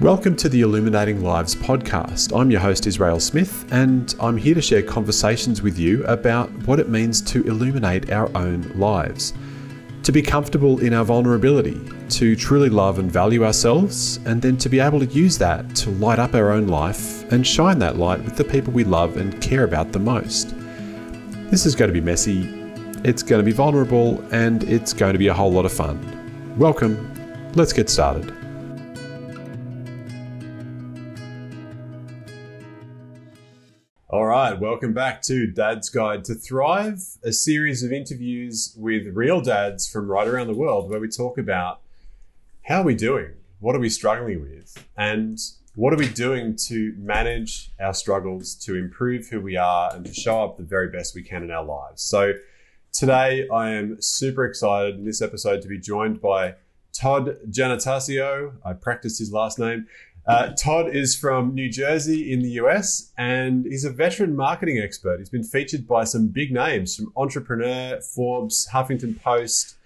Welcome to the Illuminating Lives podcast. I'm your host, Israel Smith, and I'm here to share conversations with you about what it means to illuminate our own lives, to be comfortable in our vulnerability, to truly love and value ourselves, and then to be able to use that to light up our own life and shine that light with the people we love and care about the most. This is going to be messy, it's going to be vulnerable, and it's going to be a whole lot of fun. Welcome. Let's get started. All right, welcome back to Dad's Guide to Thrive, a series of interviews with real dads from right around the world where we talk about how are we doing? What are we struggling with? And what are we doing to manage our struggles, to improve who we are, and to show up the very best we can in our lives? So, today I am super excited in this episode to be joined by Todd Giannattasio. I practiced his last name. Uh, Todd is from New Jersey in the US and he's a veteran marketing expert. He's been featured by some big names from Entrepreneur, Forbes, Huffington Post.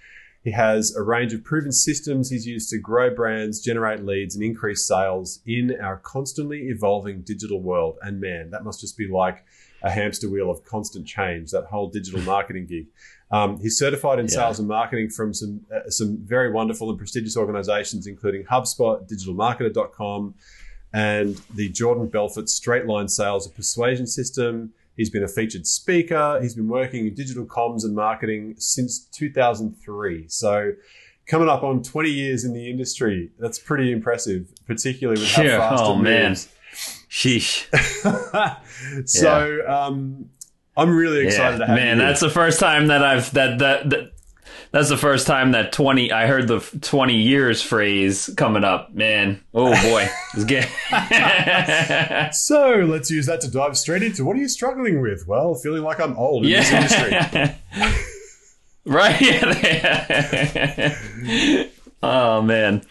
He has a range of proven systems he's used to grow brands, generate leads, and increase sales in our constantly evolving digital world. And man, that must just be like a hamster wheel of constant change, that whole digital marketing gig. Um, he's certified in yeah. sales and marketing from some uh, some very wonderful and prestigious organizations, including HubSpot, DigitalMarketer.com, and the Jordan Belfort Straight Line Sales and Persuasion System. He's been a featured speaker. He's been working in digital comms and marketing since 2003. So, coming up on 20 years in the industry, that's pretty impressive, particularly with how yeah. fast oh, it moves. Sheesh. so, yeah. um, I'm really excited yeah, to have man, you. that's the first time that I've that, that that that's the first time that 20 I heard the 20 years phrase coming up. Man, oh boy. so, let's use that to dive straight into what are you struggling with? Well, feeling like I'm old in yeah. this industry. right. oh man.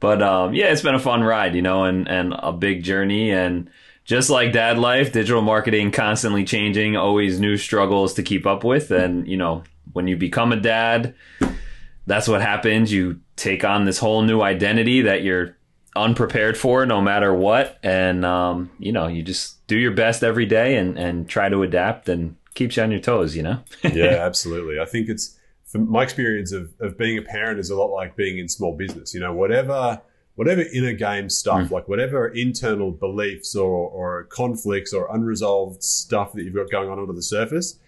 But um yeah, it's been a fun ride, you know, and and a big journey and just like dad life, digital marketing constantly changing, always new struggles to keep up with. And, you know, when you become a dad, that's what happens. You take on this whole new identity that you're unprepared for no matter what. And, um, you know, you just do your best every day and, and try to adapt and keeps you on your toes, you know? yeah, absolutely. I think it's, from my experience of, of being a parent is a lot like being in small business. You know, whatever whatever inner game stuff, mm. like whatever internal beliefs or, or conflicts or unresolved stuff that you've got going on under the surface,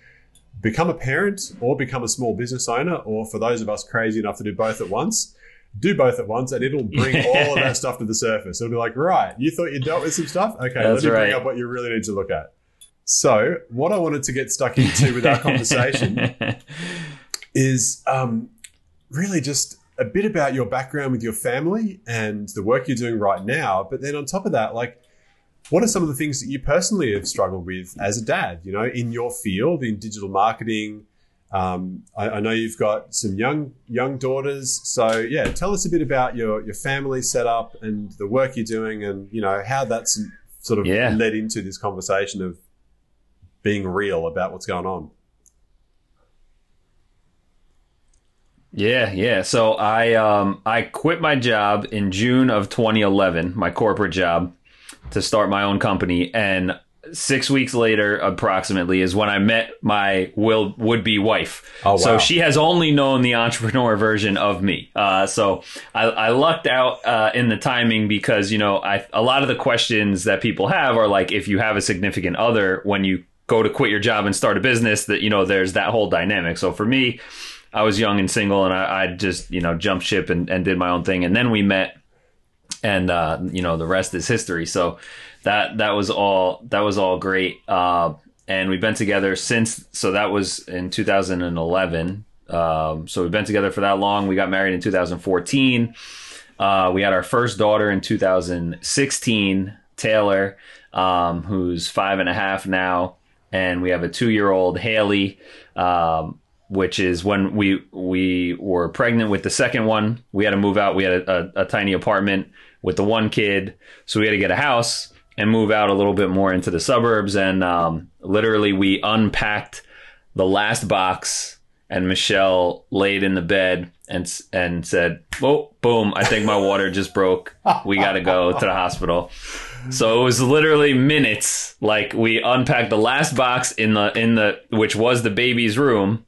become a parent or become a small business owner, or for those of us crazy enough to do both at once, do both at once, and it'll bring all of that stuff to the surface. It'll be like, right, you thought you dealt with some stuff? Okay, That's let me right. bring up what you really need to look at. So, what I wanted to get stuck into with our conversation is um, really just a bit about your background with your family and the work you're doing right now. But then on top of that, like, what are some of the things that you personally have struggled with as a dad, you know, in your field, in digital marketing? Um, I, I, know you've got some young young daughters, so yeah, tell us a bit about your your family setup and the work you're doing, and you know how that's sort of yeah. led into this conversation of being real about what's going on. Yeah, yeah. So I um I quit my job in June of 2011, my corporate job, to start my own company, and six weeks later, approximately, is when I met my will would be wife. Oh, wow. So she has only known the entrepreneur version of me. Uh, so I, I lucked out uh, in the timing because you know I a lot of the questions that people have are like if you have a significant other when you go to quit your job and start a business that you know there's that whole dynamic. So for me I was young and single, and I, I just you know jumped ship and, and did my own thing, and then we met, and uh, you know the rest is history. So that that was all that was all great, uh, and we've been together since. So that was in 2011. Um, so we've been together for that long. We got married in 2014. Uh, we had our first daughter in 2016, Taylor, um, who's five and a half now, and we have a two-year-old Haley. Um, which is when we we were pregnant with the second one. We had to move out. We had a, a, a, tiny apartment with the one kid, so we had to get a house and move out a little bit more into the suburbs. And um, literally, we unpacked the last box, and Michelle laid in the bed and and said, "Oh, boom! I think my water just broke. We got to go to the hospital." So it was literally minutes. Like we unpacked the last box in the in the which was the baby's room,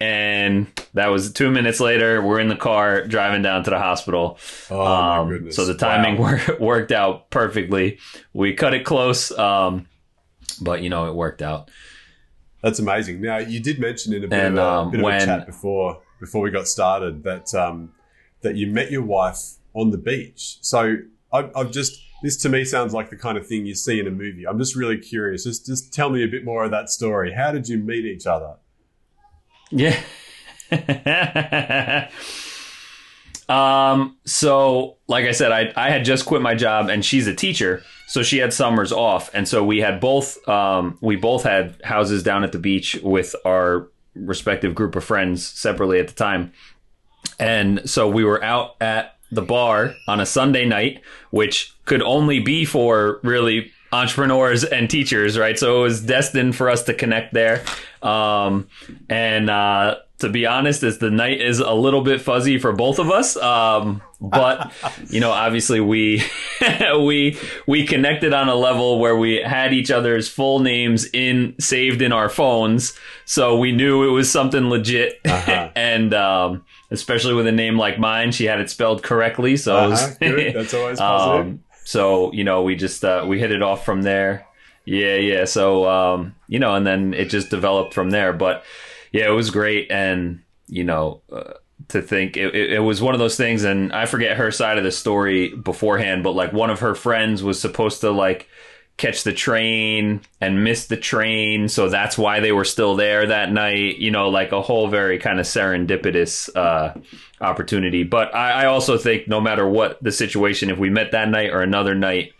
and that was two minutes later. We're in the car driving down to the hospital. Oh my Um, goodness! So the timing Wow. wor- worked out perfectly. We cut it close, um, but you know it worked out. That's amazing. Now you did mention in a bit, And, of, a, um, bit of a chat before before we got started that um, that you met your wife on the beach. So I, I've just this to me sounds like the kind of thing you see in a movie. I'm just really curious. Just just tell me a bit more of that story. How did you meet each other? Yeah. um. So, like I said, I I had just quit my job, and she's a teacher, so she had summers off, and so we had both. Um. We both had houses down at the beach with our respective group of friends separately at the time, and so we were out at the bar on a Sunday night, which could only be for really entrepreneurs and teachers, right? So it was destined for us to connect there. Um, and uh, to be honest, as the night is a little bit fuzzy for both of us, um, but you know, obviously we we we connected on a level where we had each other's full names in saved in our phones, so we knew it was something legit. Uh-huh. and um, especially with a name like mine, she had it spelled correctly, so was Uh-huh, good. That's always positive. um, so you know, we just uh, we hit it off from there. Yeah, yeah. So um, you know, and then it just developed from there. But yeah, it was great, and you know, uh, to think it, it, was one of those things. And I forget her side of the story beforehand, but like one of her friends was supposed to like catch the train and miss the train so that's why they were still there that night you know like a whole very kind of serendipitous uh opportunity but I, I also think no matter what the situation if we met that night or another night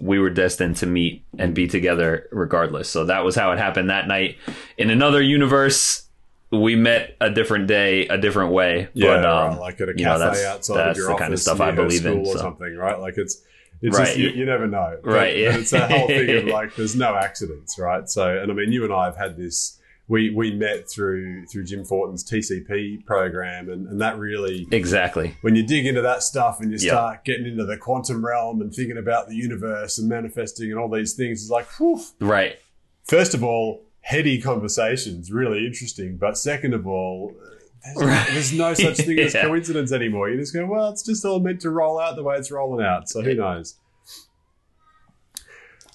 we were destined to meet and be together regardless so that was how it happened that night in another universe we met a different day a different way Yeah, but um right, like at a you know, cafe that's- outside that's of your the office, kind of stuff I believe in, school or something, right? Like it's it's Right. just you, you never know, But- Right, yeah. It's that whole thing of like there's no accidents, right? So, and I mean, you and I have had this. We we met through through Jim Fortin's TCP program, and and that really exactly when you dig into that stuff and you Yeah. start getting into the quantum realm and thinking about the universe and manifesting and all these things, it's like, whew, right first of all, heady conversations, really interesting. But second of all, there's, Right. there's no such thing as coincidence anymore. You just go, well, it's just all meant to roll out the way it's rolling out. So who knows?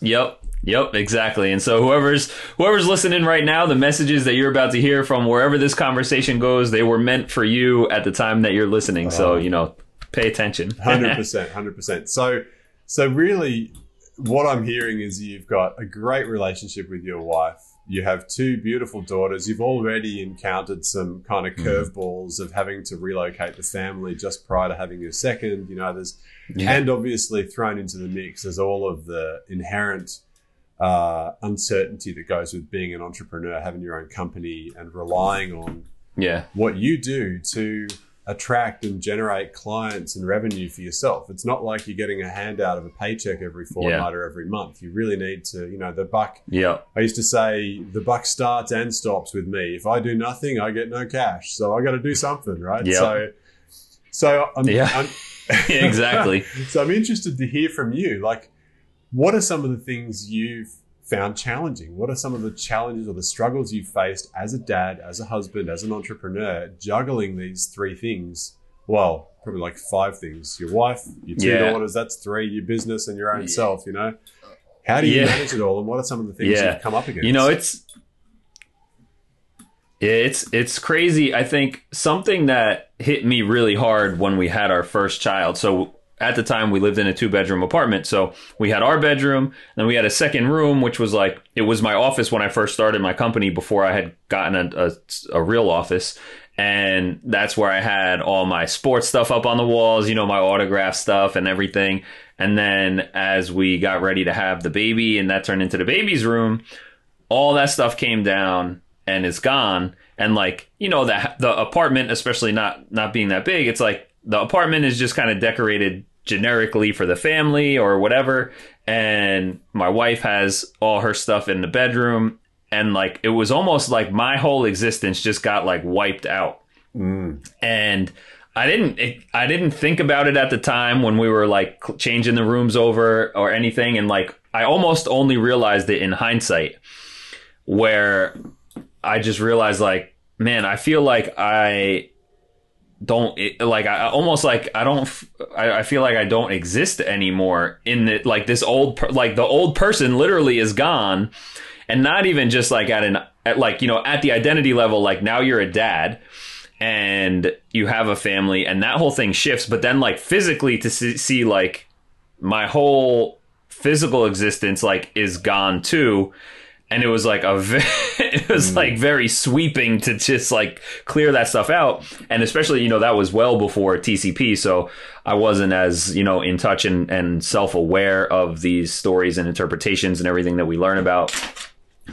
Yep. Yep, exactly. And so whoever's whoever's listening right now, the messages that you're about to hear from wherever this conversation goes, they were meant for you at the time that you're listening. So, Oh. you know, pay attention. Hundred percent, hundred percent. So, so really, what I'm hearing is you've got a great relationship with your wife. You have two beautiful daughters. You've already encountered some kind of Mhm. curveballs of having to relocate the family just prior to having your second. You know, there's Yeah. and obviously thrown into the mix is all of the inherent uh, uncertainty that goes with being an entrepreneur, having your own company, and relying on yeah. what you do to attract and generate clients and revenue for yourself. It's not like you're getting a handout of a paycheck every fortnight or every month. You really need to, you know, the buck. Yeah. I used to say the buck starts and stops with me. If I do nothing, I get no cash. So I got to do something, right? Yep. So, so I'm, Yeah. I'm exactly. so I'm interested to hear from you. Like, what are some of the things you've found challenging? What are some of the challenges or the struggles you've faced as a dad, as a husband, as an entrepreneur, juggling these three things? Well, probably like five things: your wife, your two Yeah. daughters. That's three. Your business and your own Yeah. self. You know, how do you Yeah. manage it all? And what are some of the things you've come up against? You know, it's it's it's crazy. I think something that hit me really hard when we had our first child. So at the time we lived in a two bedroom apartment. So we had our bedroom, then we had a second room, which was like it was my office when I first started my company before I had gotten a, a, a real office. And that's where I had all my sports stuff up on the walls, you know, my autograph stuff and everything. And then as we got ready to have the baby and that turned into the baby's room, all that stuff came down and is gone and like you know the the apartment especially not not being that big it's like the apartment is just kind of decorated generically for the family or whatever and my wife has all her stuff in the bedroom and like it was almost like my whole existence just got like wiped out Mm. and I didn't I didn't think about it at the time when we were like changing the rooms over or anything and like I almost only realized it in hindsight where I just realized like man I feel like I don't like I almost like I don't I, I feel like I don't exist anymore in the like this old like the old person literally is gone. And not even just like at an at like you know at the identity level like now you're a dad and you have a family and that whole thing shifts. But then like physically to see, see like my whole physical existence like is gone too and it was like a very, it was mm. like very sweeping to just like clear that stuff out and especially you know that was well before tcp so i wasn't as you know in touch and, and self-aware of these stories and interpretations and everything that we learn about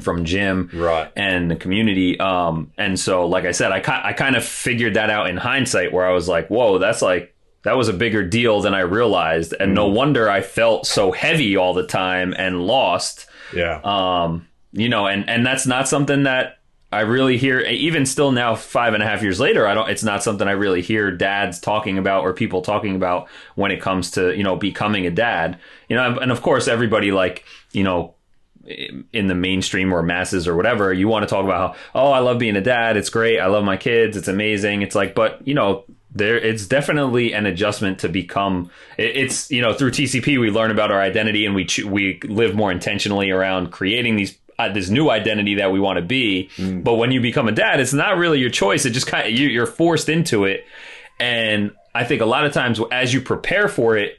from Jim right. and the community. Um, and so, like I said, I, I kind of figured that out in hindsight where I was like, whoa, that's like, that was a bigger deal than I realized. And no wonder I felt so heavy all the time and lost. Yeah. Um, you know, and, and that's not something that I really hear, even still now, five and a half years later, I don't, it's not something I really hear dads talking about or people talking about when it comes to, you know, becoming a dad, you know, and of course, everybody like, you know, in the mainstream or masses or whatever, you want to talk about how, oh, I love being a dad. It's great. I love my kids. It's amazing. It's like, but you know, there, it's definitely an adjustment to become. It, it's you know, through TCP we learn about our identity and we we live more intentionally around creating these uh, this new identity that we want to be. Mm. But when you become a dad, it's not really your choice. It just kind of you, you're forced into it. And I think a lot of times as you prepare for it,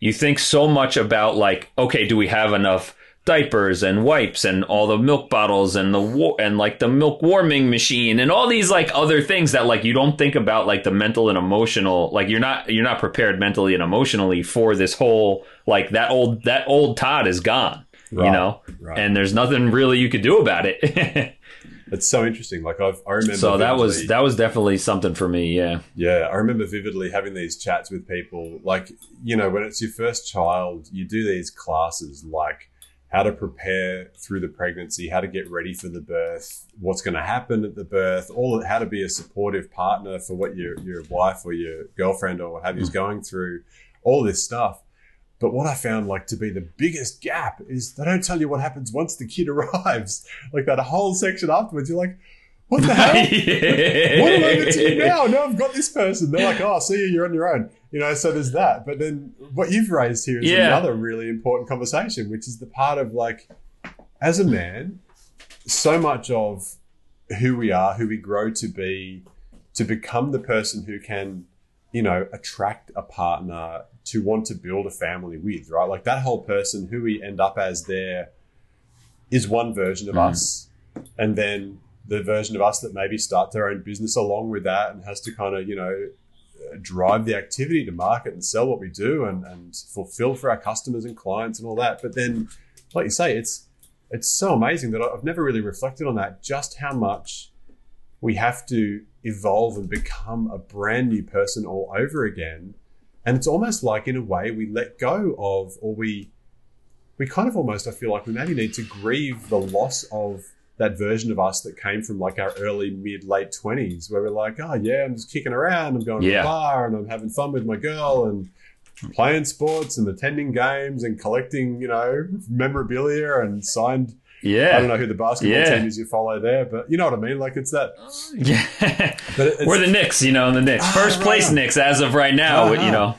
you think so much about like, okay, do we have enough diapers and wipes and all the milk bottles and the war- and like the milk warming machine and all these like other things that like you don't think about like the mental and emotional like you're not you're not prepared mentally and emotionally for this whole like that old that old Todd is gone right, you know right. and there's nothing really you could do about it it's so interesting like I've, i remember so that was that was definitely something for me yeah yeah i remember vividly having these chats with people like you know when it's your first child you do these classes like how to prepare through the pregnancy, how to get ready for the birth, what's going to happen at the birth, all how to be a supportive partner for what your your wife or your girlfriend or what have you is mm. going through, all this stuff. But what I found like to be the biggest gap is they don't tell you what happens once the kid arrives. Like that whole section afterwards, you're like, what the hell? yeah. What am I to you now? Now I've got this person. They're like, oh, see you, you're on your own. You know, so there's that. But then what you've raised here is yeah. another really important conversation, which is the part of like, as a man, so much of who we are, who we grow to be, to become the person who can, you know, attract a partner to want to build a family with, right? Like that whole person who we end up as there is one version of mm. us. And then the version of us that maybe start their own business along with that and has to kind of, you know, drive the activity to market and sell what we do and, and fulfill for our customers and clients and all that. But then, like you say, it's it's so amazing that I've never really reflected on that, just how much we have to evolve and become a brand new person all over again. And it's almost like in a way we let go of or we we kind of almost I feel like we maybe need to grieve the loss of that version of us that came from like our early, mid, late twenties, where we're like, oh yeah, I'm just kicking around, I'm going yeah. to the bar, and I'm having fun with my girl, and playing sports, and attending games, and collecting, you know, memorabilia, and signed. Yeah, I don't know who the basketball yeah. team is you follow there, but you know what I mean. Like it's that. Yeah, but we're the Knicks, you know, the Knicks, ah, first right. place Knicks as of right now. Uh-huh. You know,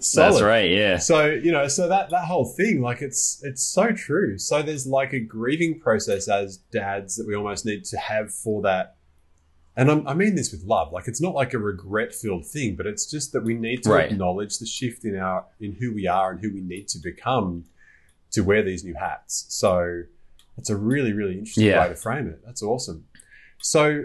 Solid. That's right. Yeah. So you know, so that that whole thing, like, it's it's so true. So there's like a grieving process as dads that we almost need to have for that. And I'm, i mean this with love. Like, it's not like a regret filled thing, but it's just that we need to right. acknowledge the shift in our in who we are and who we need to become to wear these new hats. So it's a really really interesting yeah. way to frame it. That's awesome. So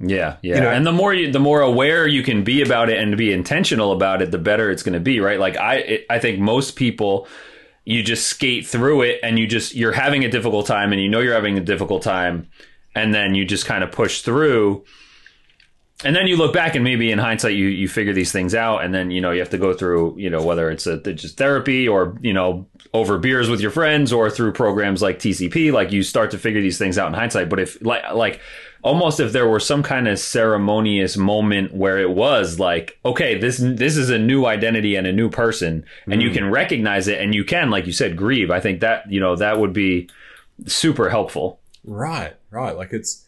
yeah, yeah. You know, and the more you, the more aware you can be about it and be intentional about it, the better it's going to be, right? Like I, it, I think most people, you just skate through it and you just you're having a difficult time and you know you're having a difficult time, and then you just kind of push through. And then you look back and maybe in hindsight you you figure these things out. And then you know you have to go through you know whether it's a just therapy or you know over beers with your friends or through programs like TCP like you start to figure these things out in hindsight. But if like like almost if there were some kind of ceremonious moment where it was like okay this this is a new identity and a new person and you mm. can recognize it and you can like you said grieve. I think that you know that would be super helpful. Right, right. Like it's,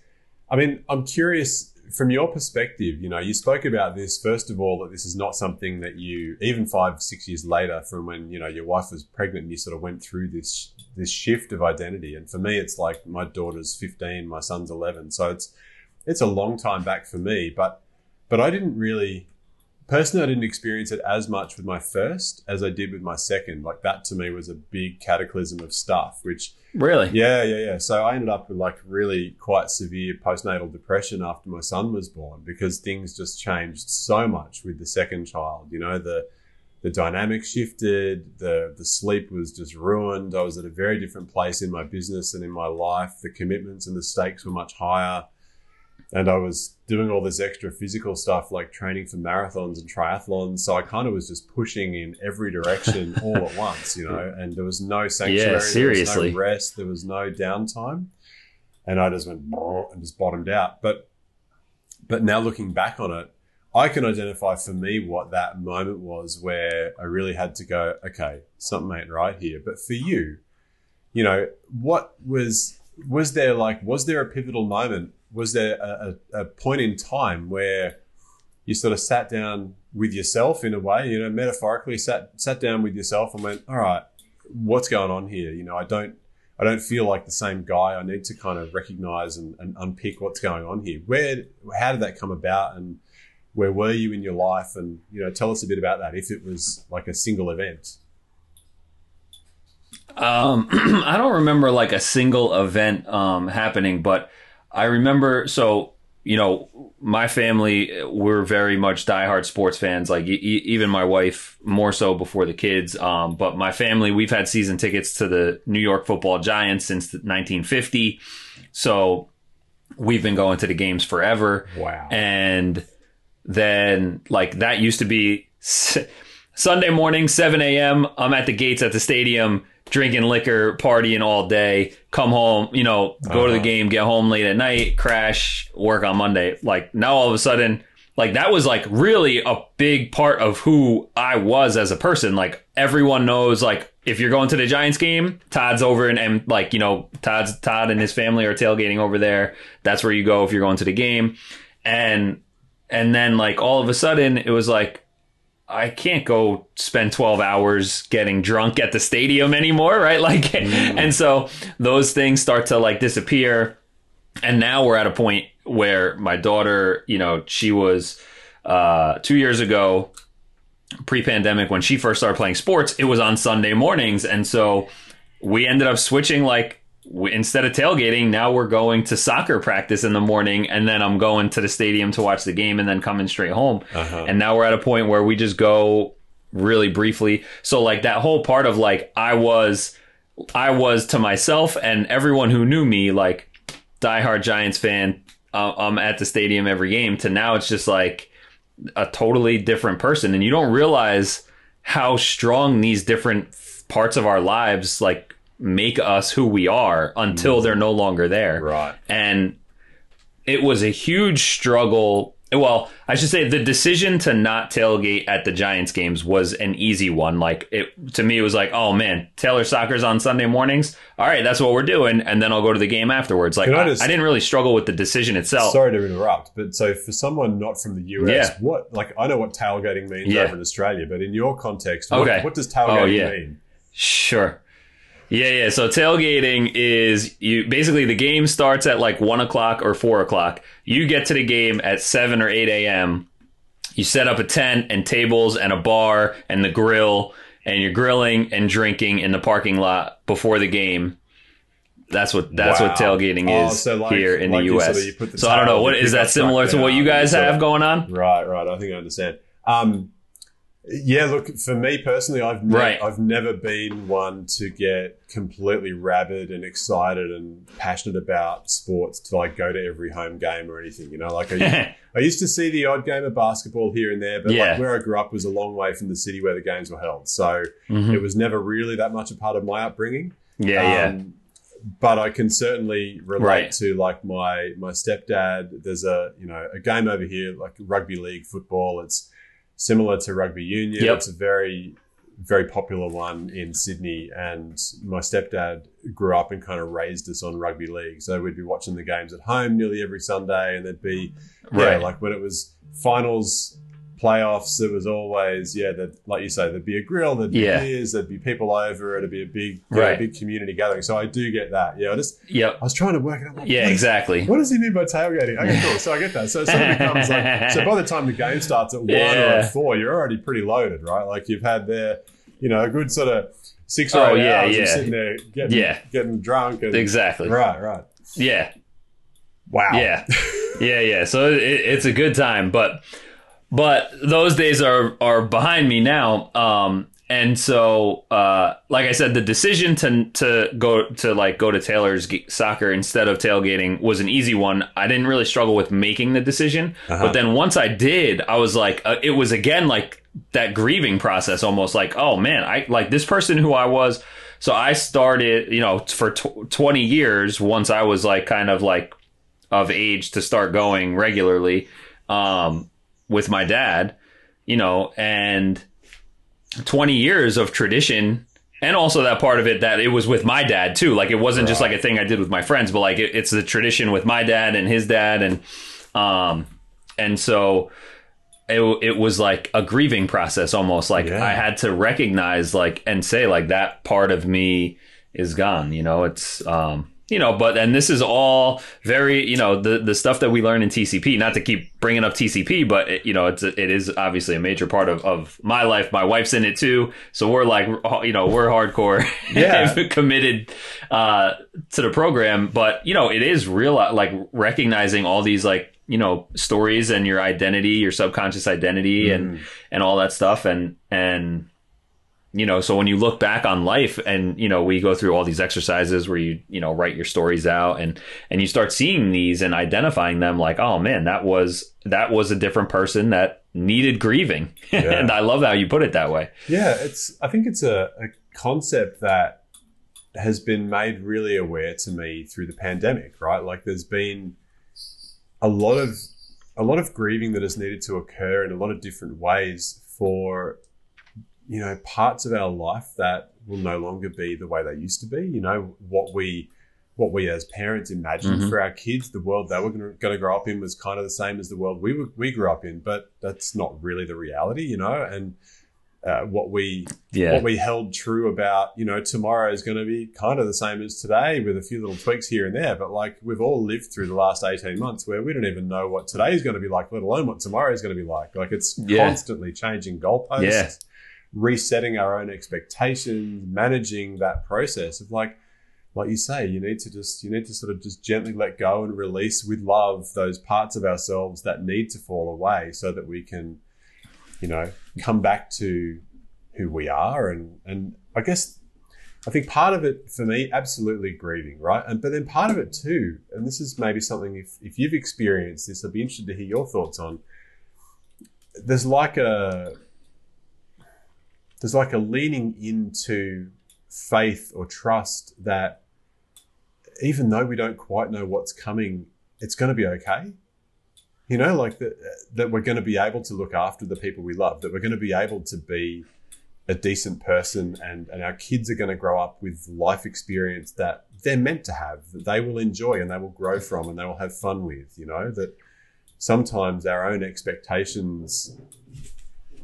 I mean, I'm curious from your perspective, you know, you spoke about this, first of all, that this is not something that you, even five, six years later from when, you know, your wife was pregnant and you sort of went through this, this shift of identity. And for me, it's like my daughter's 15, my son's 11. So it's, it's a long time back for me, but, but I didn't really, personally, I didn't experience it as much with my first as I did with my second. Like that to me was a big cataclysm of stuff, which, really yeah, yeah, yeah. So I ended up with like really quite severe postnatal depression after my son was born because things just changed so much with the second child. You know, the the dynamic shifted, the the sleep was just ruined. I was at a very different place in my business and in my life. The commitments and the stakes were much higher. And I was doing all this extra physical stuff like training for marathons and triathlons. So I kind of was just pushing in every direction all at once, you know, and there was no sanctuary. Yeah, There was no rest. There was no downtime. And I just went and just bottomed out. But but now looking back on it, I can identify for me what that moment was where I really had to go, okay, something ain't right here. But for you, you know, what was was there like was there a pivotal moment? Was there a, a, point in time where you sort of sat down with yourself in a way, you know, metaphorically sat sat down with yourself and went, all right, what's going on here? You know, I don't I don't feel like the same guy. I need to kind of recognize and, and unpick what's going on here. Where how did that come about and where were you in your life and you know tell us a bit about that if it was like a single event Um, I don't remember like a single event um, happening, but I remember. So you know, my family we're very much diehard sports fans. Like e- even my wife, more so before the kids. Um, but my family, we've had season tickets to the New York Football Giants since 1950. So we've been going to the games forever. wow And then like that used to be s- Sunday morning, 7 a.m. I'm at the gates at the stadium drinking liquor, partying all day, come home, you know, go to the Uh-huh. game, get home late at night, crash, work on Monday. Like now all of a sudden, like that was like really a big part of who I was as a person. Like everyone knows like if you're going to the Giants game, Todd's over and, and like, you know, Todd's Todd and his family are tailgating over there. That's where you go if you're going to the game. And and then like all of a sudden it was like I can't go spend 12 hours getting drunk at the stadium anymore, right? Like and so those things start to like disappear. And now we're at a point where my daughter, you know, she was uh 2 years ago pre-pandemic when she first started playing sports, it was on Sunday mornings. And so we ended up switching like we, instead of tailgating, now we're going to soccer practice in the morning, and then I'm going to the stadium to watch the game, and then coming straight home. Uh-huh. And now we're at a point where we just go really briefly. So like that whole part of like I was, I was to myself and everyone who knew me like diehard Giants fan. Uh, I'm at the stadium every game. To now it's just like a totally different person, and you don't realize how strong these different parts of our lives like make us who we are until they're no longer there right and it was a huge struggle. Well, I should say the decision to not tailgate at the Giants games was an easy one. Like it to me, it was like, oh man, Taylor soccer's on Sunday mornings. All right, that's what we're doing, and then I'll go to the game afterwards. Like I I, just- I didn't really struggle with the decision itself. sorry to interrupt but so for someone not from the us Yeah. what like i know what tailgating means Yeah. over in australia but in your context what, Okay. what does tailgating Oh, yeah. mean Sure. Yeah, yeah. So tailgating is you basically the game starts at like one o'clock or four o'clock. You get to the game at seven or eight a.m. You set up a tent and tables and a bar and the grill, and you're grilling and drinking in the parking lot before the game. That's what that's what tailgating Oh, is so like- here in like the U.S. the so I don't know what is that similar to what you guys have going on? right right i think i understand um Yeah, look, for me personally, I've ne- Right. I've never been one to get completely rabid and excited and passionate about sports to like go to every home game or anything. You know, like I used, I used to see the odd game of basketball here and there, but Yeah. like where I grew up was a long way from the city where the games were held, so Mhm. it was never really that much a part of my upbringing. Yeah, yeah. Um, but I can certainly relate Right. to like my my stepdad. There's a you know a game over here like rugby league football. It's similar to rugby union. Yep. It's a very very popular one in Sydney, and my stepdad grew up and kind of raised us on rugby league. So we'd be watching the games at home nearly every Sunday, and there'd be yeah, like when it was finals, playoffs, it was always yeah, that like you say, there'd be a grill, there'd be Yeah. beers, there'd be people over, it'd be a big, know, Right. big community gathering. So I do get that. Yeah, I just Yep. I was trying to work it out. Like, Yeah, exactly. What does he mean by tailgating? Okay, cool. So I get that. So it sort becomes like so by the time the game starts at one or Yeah. at four, you're already pretty loaded, right? Like you've had there, you know, a good sort of six or Oh, eight yeah, hours yeah. of sitting there getting Yeah. getting drunk and Exactly. right, right. Yeah. Wow. Yeah, yeah, yeah. So it, it's a good time, but but those days are are behind me now. Um, and so, uh, like I said, the decision to to go to like go to Taylor's soccer instead of tailgating was an easy one. I didn't really struggle with making the decision, Uh-huh. but then once I did, I was like, uh, it was again like that grieving process, almost like, oh man, I like this person who I was. So I started, you know, for tw- 20 years, once I was like kind of like of age to start going regularly um, with my dad, you know, and 20 years of tradition. And also that part of it that it was with my dad too. Like it wasn't just like a thing I did with my friends, but like it, it's the tradition with my dad and his dad, and um, and so it, it was like a grieving process almost. Like Yeah. I had to recognize like and say like that part of me is gone. You know, it's um, you know, but and this is all very you know the the stuff that we learn in TCP. Not to keep bringing up TCP, but it, you know, it's it is obviously a major part of of my life. My wife's in it too, so we're like you know we're hardcore, Yeah. committed uh, to the program. But you know, it is real like recognizing all these like you know stories and your identity, your subconscious identity, and and all that stuff, and and you know so when you look back on life and you know we go through all these exercises where you you know write your stories out and and you start seeing these and identifying them like oh man that was that was a different person that needed grieving Yeah. and i love how you put it that way Yeah, it's. I think it's a, a concept that has been made really aware to me through the pandemic. Right, like there's been a lot of a lot of grieving that has needed to occur in a lot of different ways for you know parts of our life that will no longer be the way they used to be. You know what we what we as parents imagined Mhm. for our kids, the world they were going to grow up in was kind of the same as the world we were, we grew up in, but that's not really the reality, you know. And uh, what we yeah what we held true about, you know, tomorrow is going to be kind of the same as today with a few little tweaks here and there. But like we've all lived through the last 18 months where we don't even know what today is going to be like, let alone what tomorrow is going to be like. Like it's Yeah. constantly changing goalposts, Yeah. Resetting our own expectations, managing that process of like, like you say, you need to just, you need to sort of just gently let go and release with love those parts of ourselves that need to fall away so that we can, you know, come back to who we are. And and I guess I think part of it for me absolutely grieving right? And but then part of it too and this is maybe something if if you've experienced this I'd be interested to hear your thoughts on. There's like a there's like a leaning into faith or trust that even though we don't quite know what's coming it's going to be okay. You know like that that we're going to be able to look after the people we love that we're going to be able to be a decent person and and our kids are going to grow up with life experience that they're meant to have that they will enjoy and they will grow from and they will have fun with you know that sometimes our own expectations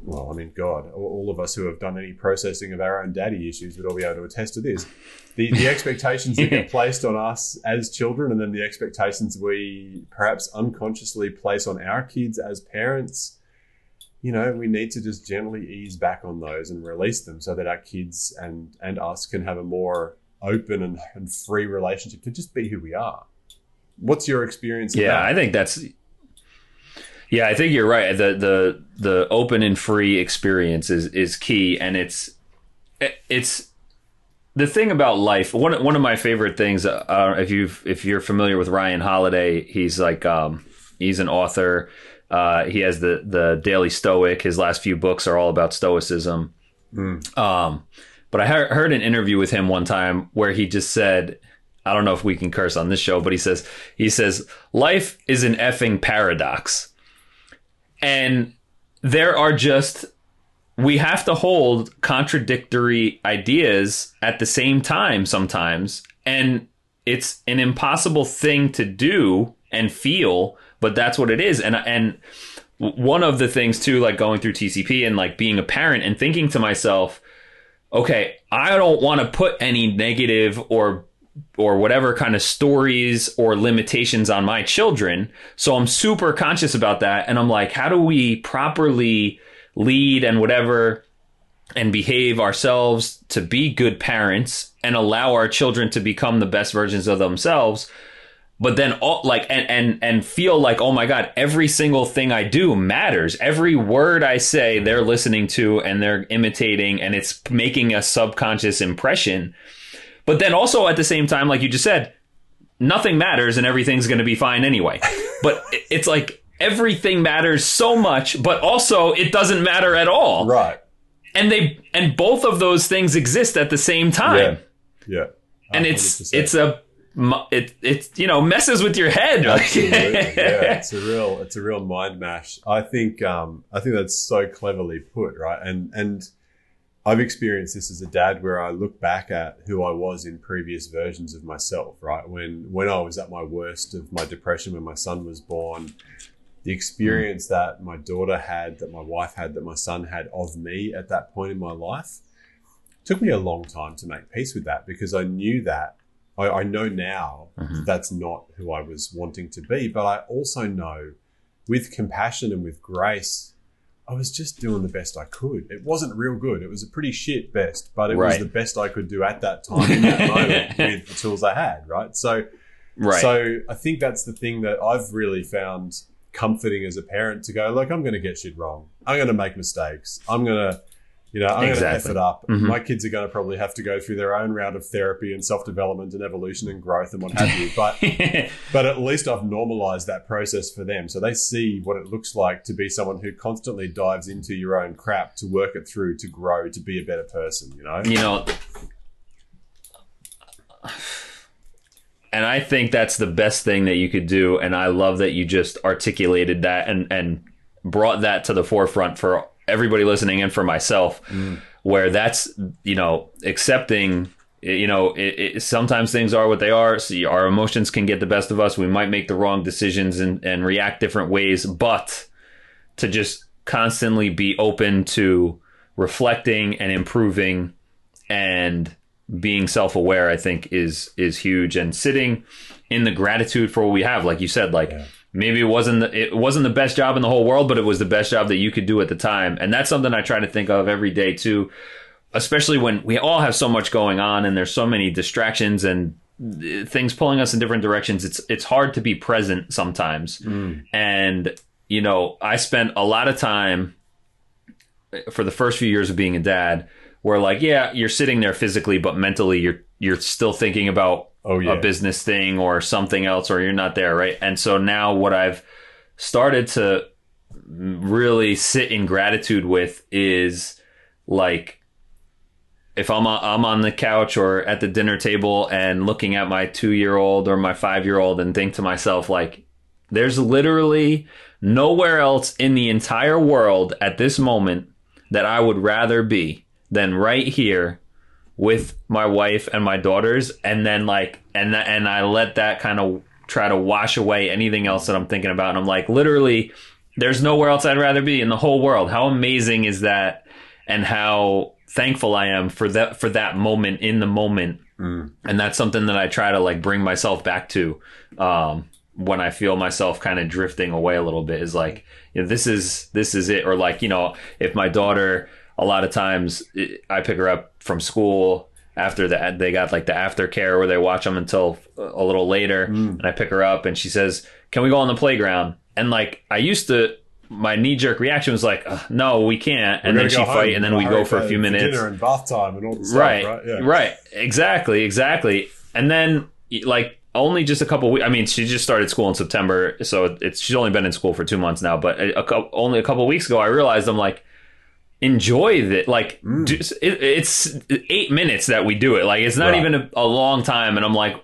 well i mean god all of us who have done any processing of our own daddy issues would all be able to attest to this. The, the expectations that get placed on us as children and then the expectations we perhaps unconsciously place on our kids as parents you know we need to just gently ease back on those and release them so that our kids and and us can have a more open and, and free relationship to just be who we are. What's your experience yeah that? i think that's Yeah, I think you're right. The the the open and free experience is is key, and it's it's the thing about life. One one of my favorite things. Uh, if you if you're familiar with Ryan Holiday, he's like um, he's an author. Uh, he has the the Daily Stoic. His last few books are all about stoicism. Um, but I heard, heard an interview with him one time where he just said, I don't know if we can curse on this show, but he says he says life is an effing paradox. And there are just we have to hold contradictory ideas at the same time sometimes. And it's an impossible thing to do and feel but that's what it is. And and one of the things too like going through TCP and like being a parent and thinking to myself okay I don't want to put any negative or or whatever kind of stories or limitations on my children. So I'm super conscious about that. And I'm like, how do we properly lead and whatever and behave ourselves to be good parents and allow our children to become the best versions of themselves? But then all like and and and feel like, oh my God, every single thing I do matters. Every word I say, they're listening to and they're imitating and it's making a subconscious impression. But then also at the same time, like you just said, nothing matters and everything's going to be fine anyway. but it's like everything matters so much, but also it doesn't matter at all. Right. And they and both of those things exist at the same time. Yeah. Yeah. And it's 100%. it's a it it you know messes with your head. Absolutely. yeah, it's a real it's a real mind mash. I think um I think that's so cleverly put, right? And and I've experienced this as a dad where I look back at who I was in previous versions of myself, right? When when I was at my worst of my depression when my son was born, the experience that my daughter had, that my wife had, that my son had of me at that point in my life took me a long time to make peace with that because I knew that I, I know now Mhm. that's not who I was wanting to be, but I also know with compassion and with grace, I was just doing the best I could. It wasn't real good. It was a pretty shit best, but it was the best I could do at that time in that moment with the tools I had, right? So right. so I think that's the thing that I've really found comforting as a parent to go, look, I'm going to get shit wrong. I'm going to make mistakes. I'm going to, you know, I'm going to F Exactly. it up. Mhm. My kids are going to probably have to go through their own round of therapy and self development and evolution and growth and what have you. But but at least I've normalized that process for them. So they see what it looks like to be someone who constantly dives into your own crap to work it through, to grow, to be a better person, you know? you know and i think that's the best thing that you could do and i love that you just articulated that and and brought that to the forefront for everybody listening and for myself mm. where that's you know accepting you know it, it, sometimes things are what they are. So our emotions can get the best of us. We might make the wrong decisions and, and react different ways but to just constantly be open to reflecting and improving and being self-aware i think is is huge. And sitting in the gratitude for what we have like you said like Yeah. Maybe it wasn't the, it wasn't the best job in the whole world but it was the best job that you could do at the time. And that's something i try to think of every day too especially when we all have so much going on and there's so many distractions and uh, things pulling us in different directions. It's it's hard to be present sometimes. And you know i spent a lot of time for the first few years of being a dad where like yeah you're sitting there physically but mentally you're you're still thinking about Oh, yeah. a business thing or something else or you're not there right and so now what i've started to really sit in gratitude with is like if I'm on, I'm on the couch or at the dinner table and looking at my 2-year-old or my 5-year-old and think to myself like there's literally nowhere else in the entire world at this moment that I would rather be than right here with my wife and my daughters and then like and th- and I let that kind of try to wash away anything else that I'm thinking about and I'm like literally there's nowhere else I'd rather be in the whole world. How amazing is that and how thankful I am for that for that moment in the moment. Mm. And that's something that I try to like bring myself back to um when I feel myself kind of drifting away a little bit is like you know, this is this is it or like you know if my daughter a lot of times it, I pick her up from school after that they got like the aftercare where they watch them until uh, a little later mm. and I pick her up and she says can we go on the playground and like I used to my knee jerk reaction was like, no, we can't. And then she fight, and then we go for a few minutes. dinner and bath time and all the stuff, right, right? Yeah. right, exactly, exactly. And then like only just a couple weeks. I mean, she just started school in September, so it's she's only been in school for two months now. But a, a, only a couple weeks ago, I realized I'm like. Enjoy that, like Mm. just, it, it's eight minutes that we do it. Like it's not Right. even a, a long time, and I'm like,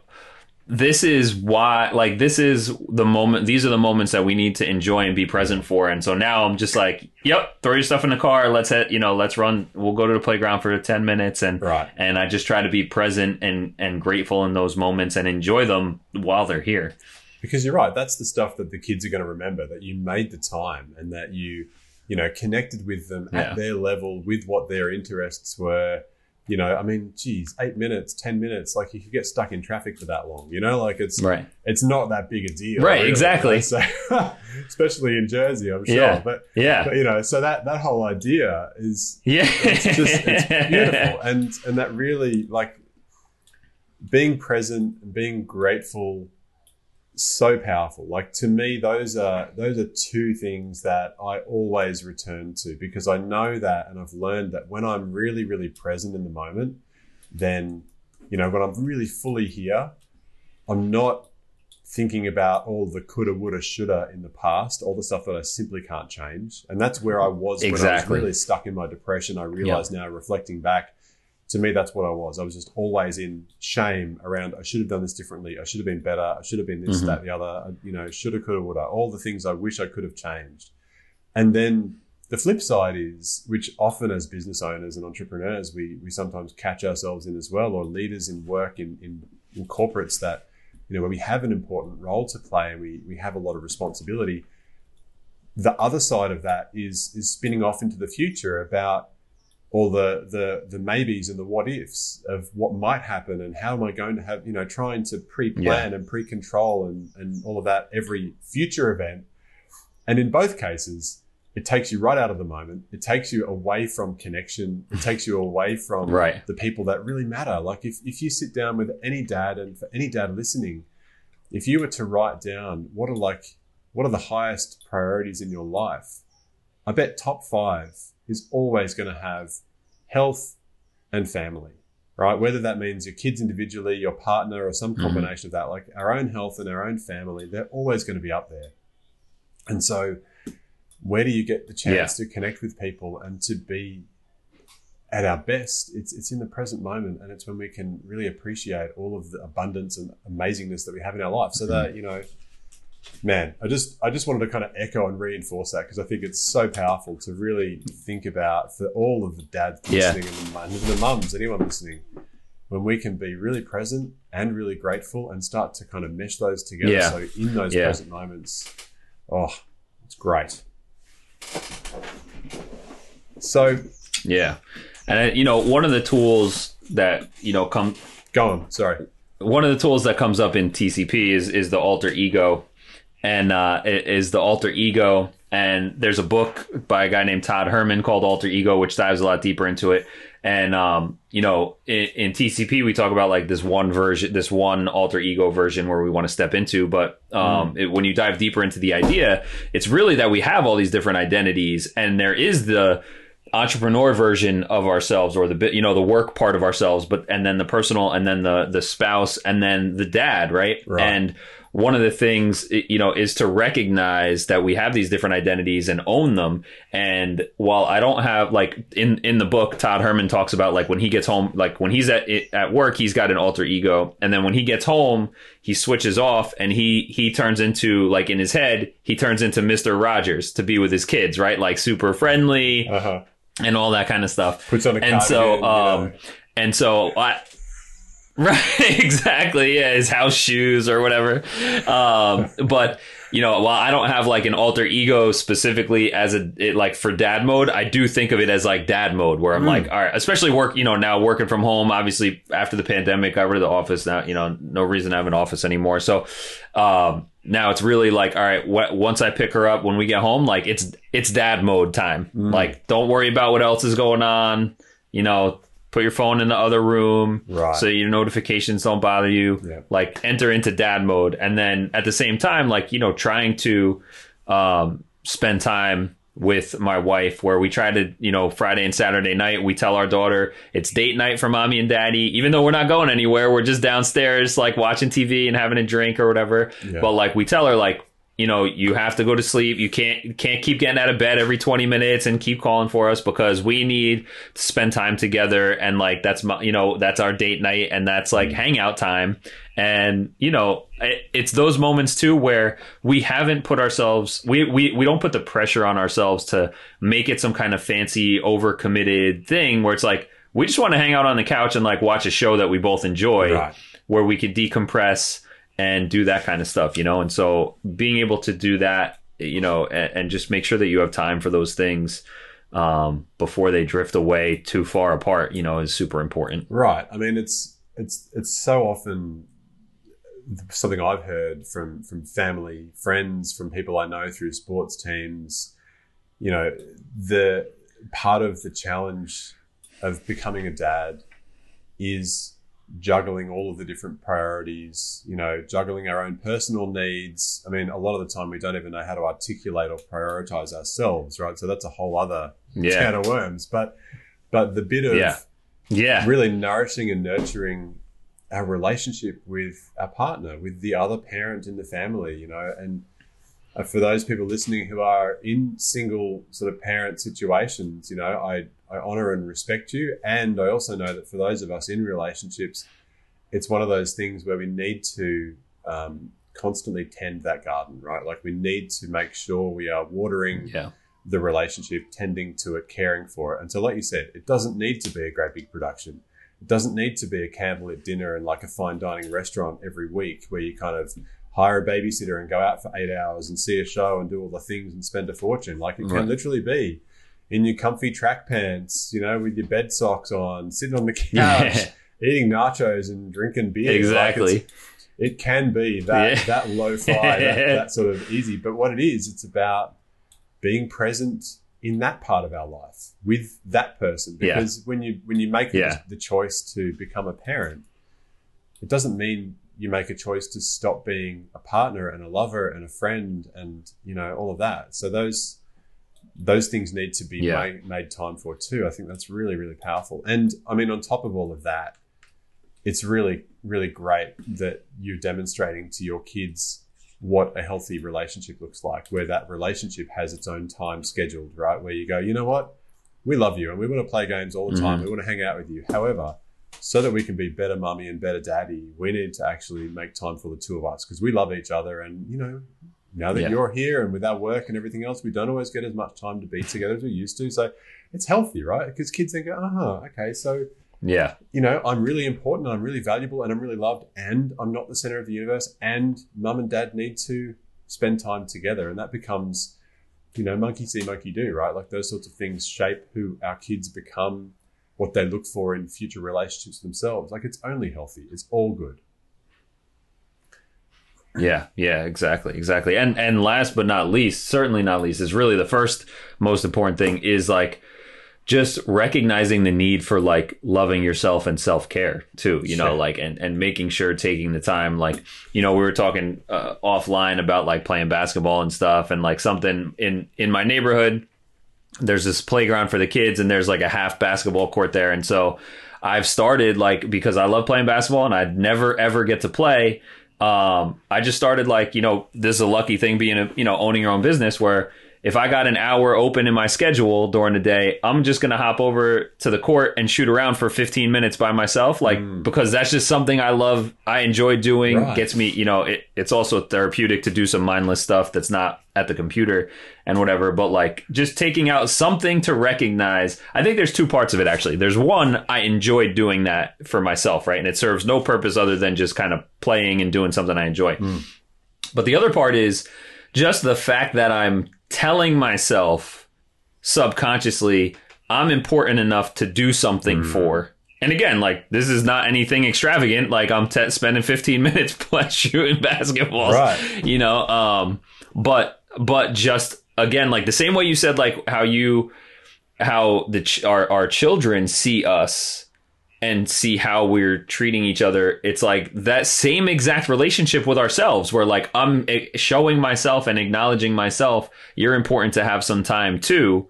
this is why like this is the moment these are the moments that we need to enjoy and be present for and so now i'm just like yep throw your stuff in the car let's head you know let's run we'll go to the playground for 10 minutes and Right. and i just try to be present and and grateful in those moments and enjoy them while they're here because you're right that's the stuff that the kids are going to remember that you made the time and that you you know connected with them Yeah. at their level with what their interests were. You know i mean geez eight minutes ten minutes like you could get stuck in traffic for that long you know? Like it's right. it's not that big a deal Right, really, exactly. so, especially in jersey i'm sure. Yeah. but, yeah. but you know so that that whole idea is yeah. it's just it's beautiful. And and that really like being present and being grateful so powerful. Like to me those are those are two things that i always return to because i know that and i've learned that when i'm really really present in the moment then you know when i'm really fully here i'm not thinking about all the coulda woulda shoulda in the past all the stuff that i simply can't change. And that's where i was when i was really stuck in my depression. I realize now reflecting back to me that's what i was. I was just always in shame around i should have done this differently. I should have been better. I should have been this Mhm. that the other. I- you know shoulda coulda woulda. All the things i wish i could have changed. And then the flip side is which often as business owners and entrepreneurs we we sometimes catch ourselves in as well or leaders in work in in, in corporates that you know where we have an important role to play and we we have a lot of responsibility. The other side of that is is spinning off into the future about all the the the maybes and the what ifs of what might happen and how am I going to have you know trying to pre-plan and pre-control and and all of that every future event. And in both cases it takes you right out of the moment. It takes you away from connection. It takes you away from right. the people that really matter. Like if, if you sit down with any dad and for any dad listening, if you were to write down what are like what are the highest priorities in your life, I bet top five is always going to have health and family, right? Whether that means your kids individually, your partner, or some Mhm. combination of that, like our own health and our own family, they're always going to be up there. And so, where do you get the chance to connect with people and to be at our best? It's it's in the present moment, and it's when we can really appreciate all of the abundance and amazingness that we have in our life. So that you know, man, I just I just wanted to kind of echo and reinforce that because I think it's so powerful to really think about for all of the dads Yeah. listening and the, mum- and the mums, anyone listening, when we can be really present and really grateful and start to kind of mesh those together. Yeah. So in those Yeah. present moments, oh, it's great. So yeah and uh, you know one of the tools that you know come go on. Sorry. one of the tools that comes up in TCP is is the alter ego, and uh, it is the alter ego. And there's a book by a guy named Todd Herman called Alter Ego, which dives a lot deeper into it. And um, you know, in, in TCP, we talk about like this one version, this one alter ego version where we want to step into. But um, it, when you dive deeper into the idea, it's really that we have all these different identities, and there is the entrepreneur version of ourselves or the bit you know the work part of ourselves but and then the personal and then the the spouse and then the dad right, Right. and one of the things you know is to recognize that we have these different identities and own them and while i don't have like in in the book todd herman talks about like when he gets home like when he's at at work he's got an alter ego and then when he gets home he switches off and he he turns into like in his head he turns into mr rogers to be with his kids right like super friendly Uh huh. and all that kind of stuff. Puts on a And so, um, know. and so I, right, exactly, yeah, his house shoes or whatever. Um, but you know, while I don't have like an alter ego specifically as a it, like for dad mode, I do think of it as like dad mode, where I'm Mm. like, all right, especially work, you know, now working from home. Obviously, after the pandemic, got rid of the office. Now, you know, no reason to have an office anymore. So, um, now it's really like, all right, wh- once I pick her up when we get home, like it's it's dad mode time. Mm. Like, don't worry about what else is going on. You know, put your phone in the other room Right. so your notifications don't bother you. Yeah. Like, enter into dad mode, and then at the same time, like you know, trying to um, spend time with my wife where we try to, you know, Friday and Saturday night, we tell our daughter it's date night for mommy and daddy. Even though we're not going anywhere, we're just downstairs, like watching TV and having a drink or whatever. Yeah. But like we tell her, like, you know, you have to go to sleep. You can't can't keep getting out of bed every 20 minutes and keep calling for us because we need to spend time together and like that's my, you know, that's our date night and that's like mm-hmm. hangout time. And you know, it, it's those moments too where we haven't put ourselves we we we don't put the pressure on ourselves to make it some kind of fancy overcommitted thing where it's like we just want to hang out on the couch and like watch a show that we both enjoy Right. where we could decompress and do that kind of stuff, you know? And so being able to do that, you know, and, and just make sure that you have time for those things um, before they drift away too far apart, you know, is super important. Right. I mean, it's it's it's so often something I've heard from from family, friends, from people I know through sports teams. You know, the part of the challenge of becoming a dad is juggling all of the different priorities. You know, juggling our own personal needs. I mean, a lot of the time we don't even know how to articulate or prioritize ourselves, right? So that's a whole other Yeah. can of worms. But but the bit of Yeah. Yeah. really nourishing and nurturing our relationship with our partner, with the other parent in the family, you know, and for those people listening who are in single sort of parent situations, you know, I, I honor and respect you. And I also know that for those of us in relationships, it's one of those things where we need to um, constantly tend that garden, right? Like we need to make sure we are watering Yeah. the relationship, tending to it, caring for it. And so, like you said, it doesn't need to be a great big production. It doesn't need to be a candlelit dinner and like a fine dining restaurant every week where you kind of hire a babysitter and go out for eight hours and see a show and do all the things and spend a fortune. Like it can literally be in your comfy track pants, you know, with your bed socks on, sitting on the couch, Yeah. eating nachos and drinking beer. Exactly. it's- it can be that Yeah. that lo-fi, that, that sort of easy. But what it is, it's about being present in that part of our life with that person. Yeah. Because when you when you make Yeah. the, the choice to become a parent, it doesn't mean you make a choice to stop being a partner and a lover and a friend and you know all of that. So those those things need to be Yeah. made, made time for too. I think that's really really powerful. And I mean, on top of all of that, it's really really great that you're demonstrating to your kids what a healthy relationship looks like, where that relationship has its own time scheduled, right? Where you go, you know what, we love you and we want to play games all the time. Mm-hmm. We want to hang out with you. However, so that we can be better mummy and better daddy, we need to actually make time for the two of us because we love each other. And, you know, now that Yeah. you're here and with our work and everything else, we don't always get as much time to be together as we used to. So it's healthy, right? Because kids think, uh huh, okay, so Yeah. you know, I'm really important, I'm really valuable, and I'm really loved, and I'm not the center of the universe, and mum and dad need to spend time together. And that becomes, you know, monkey see, monkey do, right? Like those sorts of things shape who our kids become, what they look for in future relationships themselves. Like it's only healthy, it's all good. Yeah, yeah, exactly, exactly. And and last but not least, certainly not least, is really the first most important thing is like just recognizing the need for like loving yourself and self-care too, you know, Sure. like and and making sure taking the time like, you know, we were talking uh, offline about like playing basketball and stuff and like something in in my neighborhood there's this playground for the kids and there's like a half basketball court there and so I've started like because I love playing basketball and I'd never ever get to play um, I just started like, you know, this is a lucky thing being a, you know, owning your own business where if I got an hour open in my schedule during the day, I'm just going to hop over to the court and shoot around for 15 minutes by myself. Like, because that's just something I love. I enjoy doing Right. gets me, you know, it, it's also therapeutic to do some mindless stuff that's not at the computer and whatever. But like just taking out something to recognize, I think there's two parts of it actually. There's one, I enjoy doing that for myself, right? And it serves no purpose other than just kind of playing and doing something I enjoy. But the other part is just the fact that I'm telling myself subconsciously I'm important enough to do something for. And again, like this is not anything extravagant. Like I'm t- spending 15 minutes play- shooting basketballs, Right. You know, um, but but just again, like the same way you said, like how you how the ch- our our children see us and see how we're treating each other it's like that same exact relationship with ourselves where like i'm eh, showing myself and acknowledging myself you're important to have some time too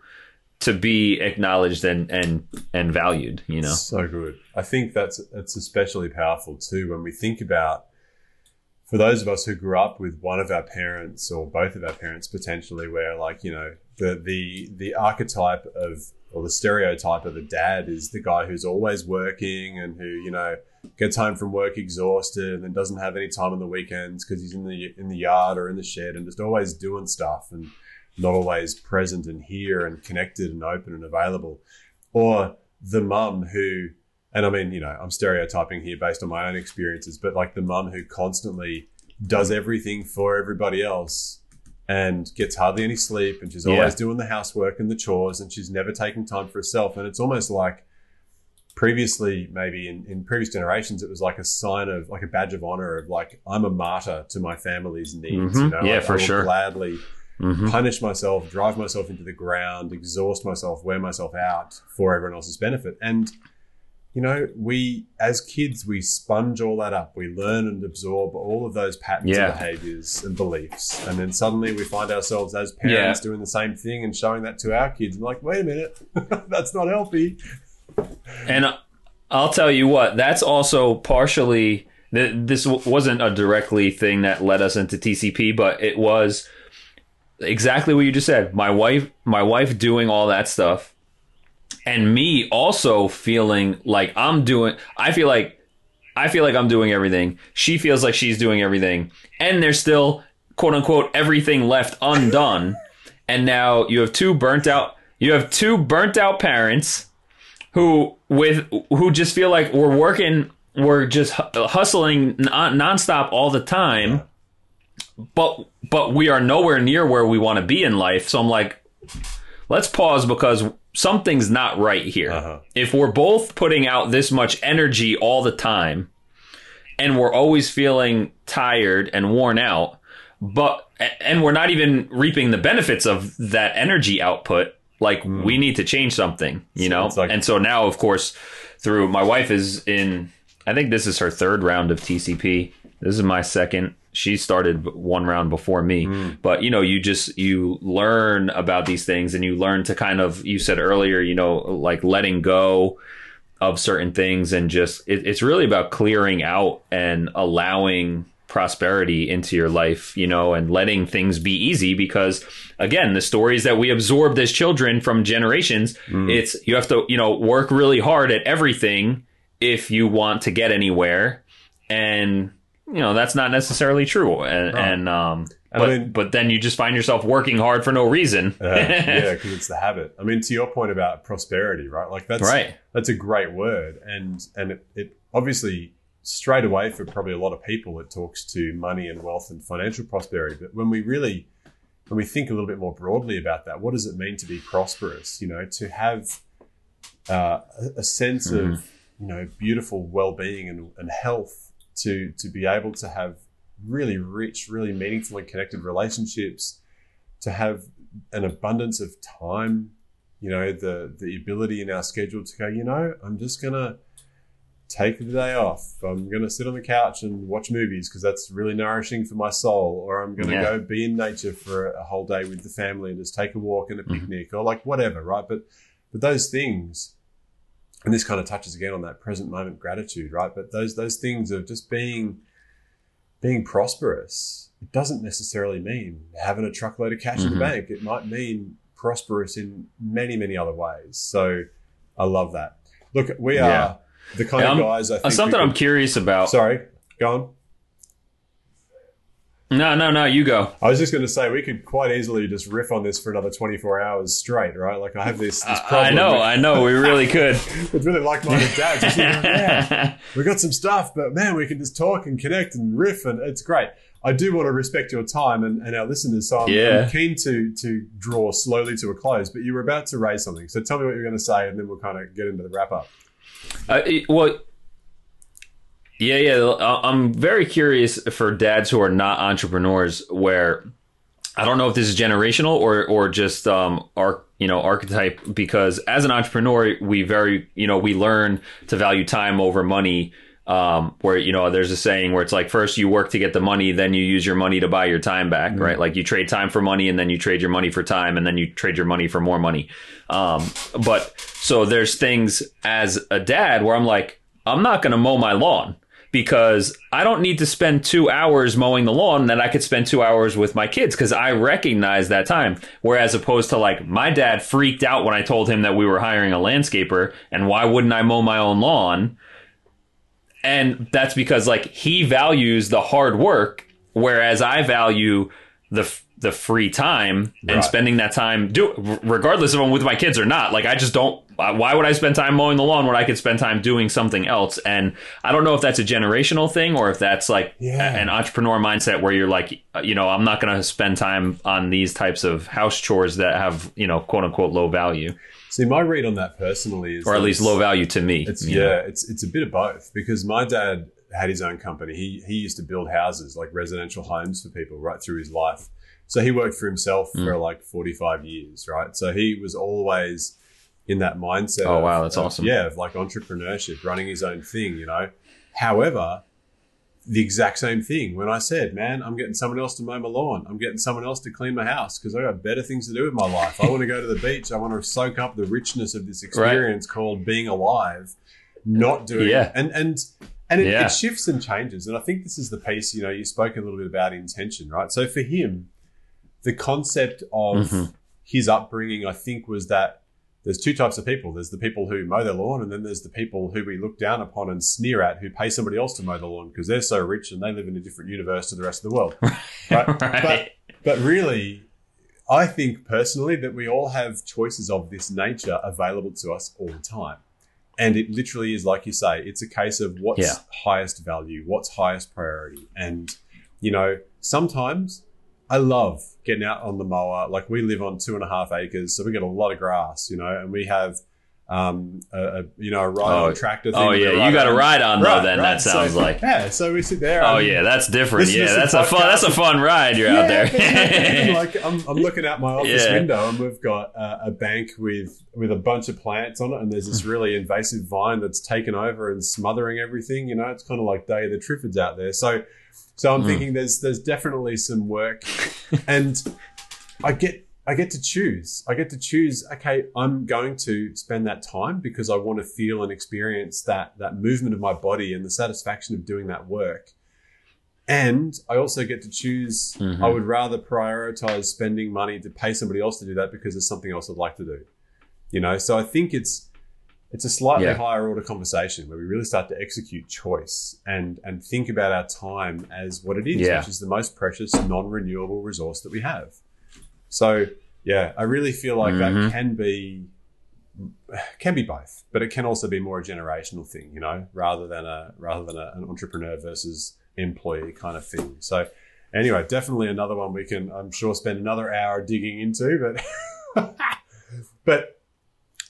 to be acknowledged and and and valued you know So good. I think that's that's especially powerful too when we think about for those of us who grew up with one of our parents or both of our parents potentially where like, you know, the the the archetype of or the stereotype of a dad is the guy who's always working and who, you know, gets home from work exhausted and then doesn't have any time on the weekends because he's in the in the yard or in the shed and just always doing stuff and not always present and here and connected and open and available. Or the mum who, and I mean, you know, I'm stereotyping here based on my own experiences, but like the mum who constantly does everything for everybody else and gets hardly any sleep and she's Yeah. always doing the housework and the chores and she's never taking time for herself. And it's almost like previously, maybe in, in previous generations, it was like a sign of like a badge of honor of like, I'm a martyr to my family's needs. You Mhm. know, Yeah, Like, for I will sure. Gladly Mhm. punish myself, drive myself into the ground, exhaust myself, wear myself out for everyone else's benefit. And, you know, we, as kids, we sponge all that up. We learn and absorb all of those patterns Yeah. and behaviors and beliefs. And then suddenly we find ourselves as parents doing the same thing and showing that to our kids. And like, wait a minute, that's not healthy. And I'll tell you what, that's also partially. This wasn't a directly thing that led us into TCP, but it was exactly what you just said. My wife, my wife doing all that stuff, and me also feeling like I'm doing. I feel like I feel like I'm doing everything. She feels like she's doing everything, and there's still quote unquote everything left undone. and now you have two burnt out. You have two burnt out parents who with who just feel like we're working, we're just hustling non- nonstop all the time, but but we are nowhere near where we want to be in life. So I'm like, let's pause because something's not right here. Uh-huh. If we're both putting out this much energy all the time, and we're always feeling tired and worn out, but and we're not even reaping the benefits of that energy output like we need to change something you know like- and so now of course through my wife is in i think this is her third round of tcp this is my second. She started one round before me. Hmm. But you know you just you learn about these things and you learn to kind of you said earlier you know like letting go of certain things and just it, it's really about clearing out and allowing prosperity into your life you know and letting things be easy because again the stories that we absorbed as children from generations hmm. it's you have to you know work really hard at everything if you want to get anywhere. And you know that's not necessarily true and, and um I but, mean- but then you just find yourself working hard for no reason Uh, yeah, because it's the habit. I mean, to your point about prosperity, right? Like that's right that's a great word, and and it, it obviously straight away for probably a lot of people it talks to money and wealth and financial prosperity. But when we really when we think a little bit more broadly about that, what does it mean to be prosperous? You know, to have uh, a, a sense of you know beautiful well-being and, and health to to be able to have really rich really meaningful and connected relationships to have an abundance of time you know the the ability in our schedule to go you know i'm just gonna take the day off i'm gonna sit on the couch and watch movies because that's really nourishing for my soul or i'm gonna Yeah. go be in nature for a whole day with the family and just take a walk and a Mhm. picnic or like whatever right but but those things and this kind of touches again on that present moment gratitude right? But those those things of just being being prosperous it doesn't necessarily mean having a truckload of cash in the Mhm. bank. It might mean prosperous in many many other ways. So i love that. Look we are Yeah. the kind Yeah, of guys i think something we i'm curious about. Sorry go on no no no you go I was just going to say we could quite easily just riff on this for another 24 hours straight, right? Like I have this, this problem I know, with- I know. We really could. with really like-minded dads. Like, yeah, we got some stuff, but man, we can just talk and connect and riff, and it's great. I do want to respect your time and, and our listeners, so I'm, Yeah. I'm keen to to draw slowly to a close. But you were about to raise something, so tell me what you're going to say, and then we'll kind of get into the wrap up. Uh, well, yeah, yeah. I'm very curious for dads who are not entrepreneurs, where I don't know if this is generational or or just um our you you know archetype because as an entrepreneur we very you know we learn to value time over money um, where you know there's a saying where it's like first you work to get the money then you use your money to buy your time back mm-hmm. right like you trade time for money and then you trade your money for time and then you trade your money for more money um, but so there's things as a dad where i'm like i'm not going to mow my lawn because I don't need to spend two hours mowing the lawn that I could spend two hours with my kids because I recognize that time. Whereas opposed to like my dad freaked out when I told him that we were hiring a landscaper and why wouldn't I mow my own lawn? And that's because like he values the hard work, whereas I value the the free time and right. spending that time do regardless of I'm with my kids or not. Like I just don't. Why would I spend time mowing the lawn when I could spend time doing something else? And I don't know if that's a generational thing or if that's like yeah. an entrepreneur mindset where you're like, you know, I'm not going to spend time on these types of house chores that have you know quote unquote low value. See, my read on that personally is, or at least low value to me. It's yeah, know? it's it's a bit of both because my dad had his own company. He he used to build houses like residential homes for people right through his life so he worked for himself mm. for like 45 years, right? So he was always in that mindset. Oh, wow. That's of, awesome. Yeah. Of like entrepreneurship, running his own thing, you know? However, the exact same thing when I said, man, I'm getting someone else to mow my lawn. I'm getting someone else to clean my house because I got better things to do with my life. I want to go to the beach. I want to soak up the richness of this experience right. called being alive, not doing yeah. And, and, and it, yeah. it shifts and changes. And I think this is the piece, you know, you spoke a little bit about intention, right? So for him, the concept of mm-hmm. his upbringing, I think, was that there's two types of people. There's the people who mow their lawn, and then there's the people who we look down upon and sneer at who pay somebody else to mow the lawn because they're so rich and they live in a different universe to the rest of the world. right? right. But, but really, I think personally that we all have choices of this nature available to us all the time. And it literally is like you say, it's a case of what's yeah. highest value, what's highest priority. And, you know, sometimes I love getting out on the mower. Like we live on two and a half acres, so we get a lot of grass, you know, and we have um, a, a you know a ride oh, on tractor. Thing oh yeah, you got a ride on though. then right. that sounds so, like yeah. So we sit there. Oh yeah, that's different. Yeah, that's a fun. That's a fun ride. You're yeah, out there. like I'm, I'm, looking out my office yeah. window and we've got a bank with with a bunch of plants on it, and there's this really invasive vine that's taken over and smothering everything. You know, it's kind of like Day of the Triffids out there. So so I'm mm. thinking there's there's definitely some work, and I get I get to choose. I get to choose. Okay, I'm going to spend that time because I want to feel and experience that that movement of my body and the satisfaction of doing that work. And I also get to choose. Mm-hmm. I would rather prioritize spending money to pay somebody else to do that because there's something else I'd like to do. You know, so I think it's it's a slightly yeah. higher order conversation where we really start to execute choice and and think about our time as what it is, yeah. which is the most precious non-renewable resource that we have. So yeah, I really feel like mm-hmm. that can be can be both, but it can also be more a generational thing, you know, rather than a rather than a, an entrepreneur versus employee kind of thing. So anyway, definitely another one we can I'm sure spend another hour digging into, but but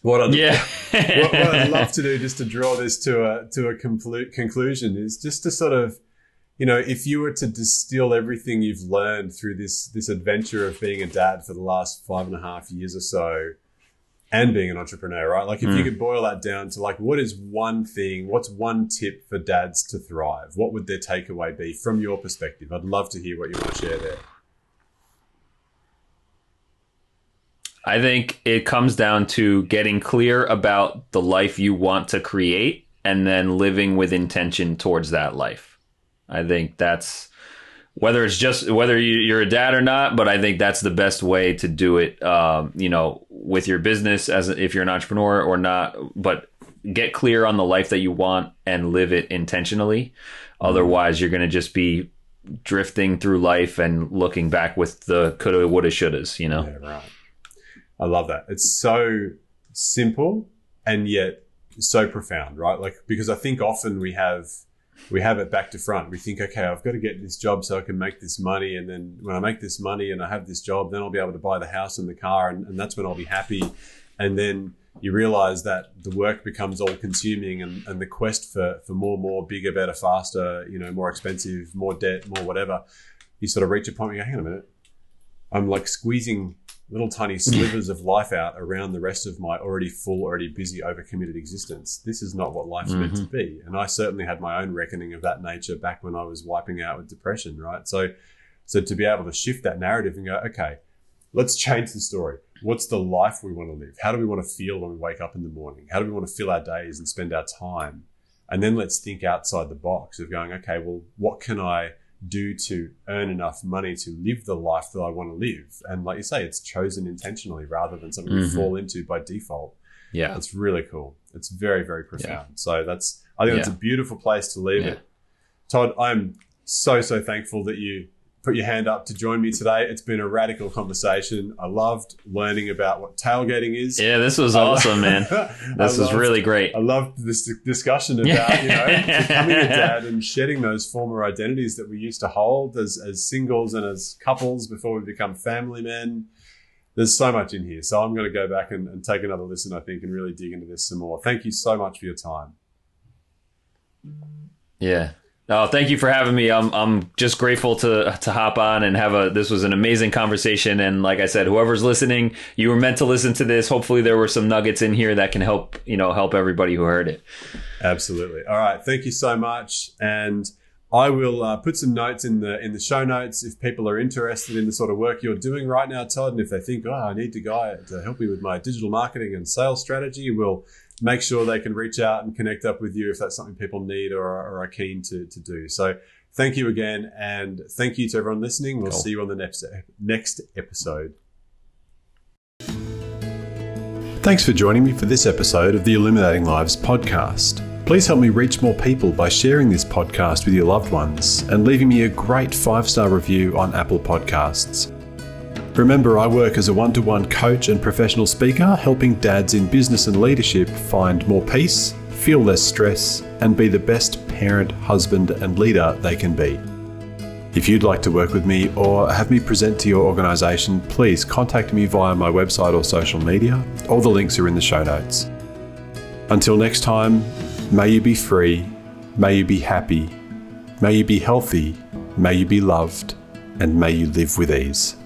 what I'd, yeah. what, what, I'd love to do just to draw this to a to a complete conclusion is just to sort of, you know, if you were to distill everything you've learned through this this adventure of being a dad for the last five and a half years or so, and being an entrepreneur, right? Like if mm. you could boil that down to like what is one thing, what's one tip for dads to thrive? What would their takeaway be from your perspective? I'd love to hear what you want to share there. I think it comes down to getting clear about the life you want to create and then living with intention towards that life. I think that's whether it's just whether you're a dad or not, but I think that's the best way to do it. Um, you know, with your business as if you're an entrepreneur or not, but get clear on the life that you want and live it intentionally. Mm-hmm. Otherwise, you're going to just be drifting through life and looking back with the coulda, woulda, shouldas. You know. Yeah, right. I love that. It's so simple and yet so profound, right? Like because I think often we have we have it back to front. We think, okay, I've got to get this job so I can make this money, and then when I make this money and I have this job, then I'll be able to buy the house and the car, and, and that's when I'll be happy. And then you realize that the work becomes all consuming and, and the quest for, for more, more, bigger, better, faster, you know, more expensive, more debt, more whatever, you sort of reach a point where you go, hang on a minute, I'm like squeezing little tiny slivers of life out around the rest of my already full, already busy, overcommitted existence. This is not what life's meant to Mhm. be. And I certainly had my own reckoning of that nature back when I was wiping out with depression, right? So, so to be able to shift that narrative and go, okay, let's change the story. What's the life we want to live? How do we want to feel when we wake up in the morning? How do we want to fill our days and spend our time? And then let's think outside the box of going, okay, well, what can I do to earn enough money to live the life that I want to live? And like you say, it's chosen intentionally rather than something we Mhm. fall into by default. Yeah. That's really cool. It's very, very profound. So that's, I think it's a beautiful place to leave Yeah. it. Todd, I'm so, so thankful that you put your hand up to join me today. It's been a radical conversation. I loved learning about what tailgating is. Yeah, this was awesome, man. This was really great. I loved this discussion about you know becoming a dad and shedding those former identities that we used to hold as as singles and as couples before we become family men. There's so much in here, so I'm going to go back and, and take another listen. I think and really dig into this some more. Thank you so much for your time. Yeah. Oh, thank you for having me. I'm I'm just grateful to to hop on and have a this was an amazing conversation and like I said, whoever's listening, you were meant to listen to this. Hopefully there were some nuggets in here that can help, you know, help everybody who heard it. Absolutely. All right. Thank you so much. And I will uh, put some notes in the in the show notes if people are interested in the sort of work you're doing right now, Todd. And if they think, oh, I need to guy to help me with my digital marketing and sales strategy, we'll make sure they can reach out and connect up with you if that's something people need or, or are keen to, to do. So thank you again. And thank you to everyone listening. We'll Cool. see you on the next, next episode. Thanks for joining me for this episode of the Illuminating Lives podcast. Please help me reach more people by sharing this podcast with your loved ones and leaving me a great five star review on Apple Podcasts. Remember, I work as a one to one coach and professional speaker, helping dads in business and leadership find more peace, feel less stress, and be the best parent, husband, and leader they can be. If you'd like to work with me or have me present to your organisation, please contact me via my website or social media. All the links are in the show notes. Until next time, may you be free, may you be happy, may you be healthy, may you be loved, and may you live with ease.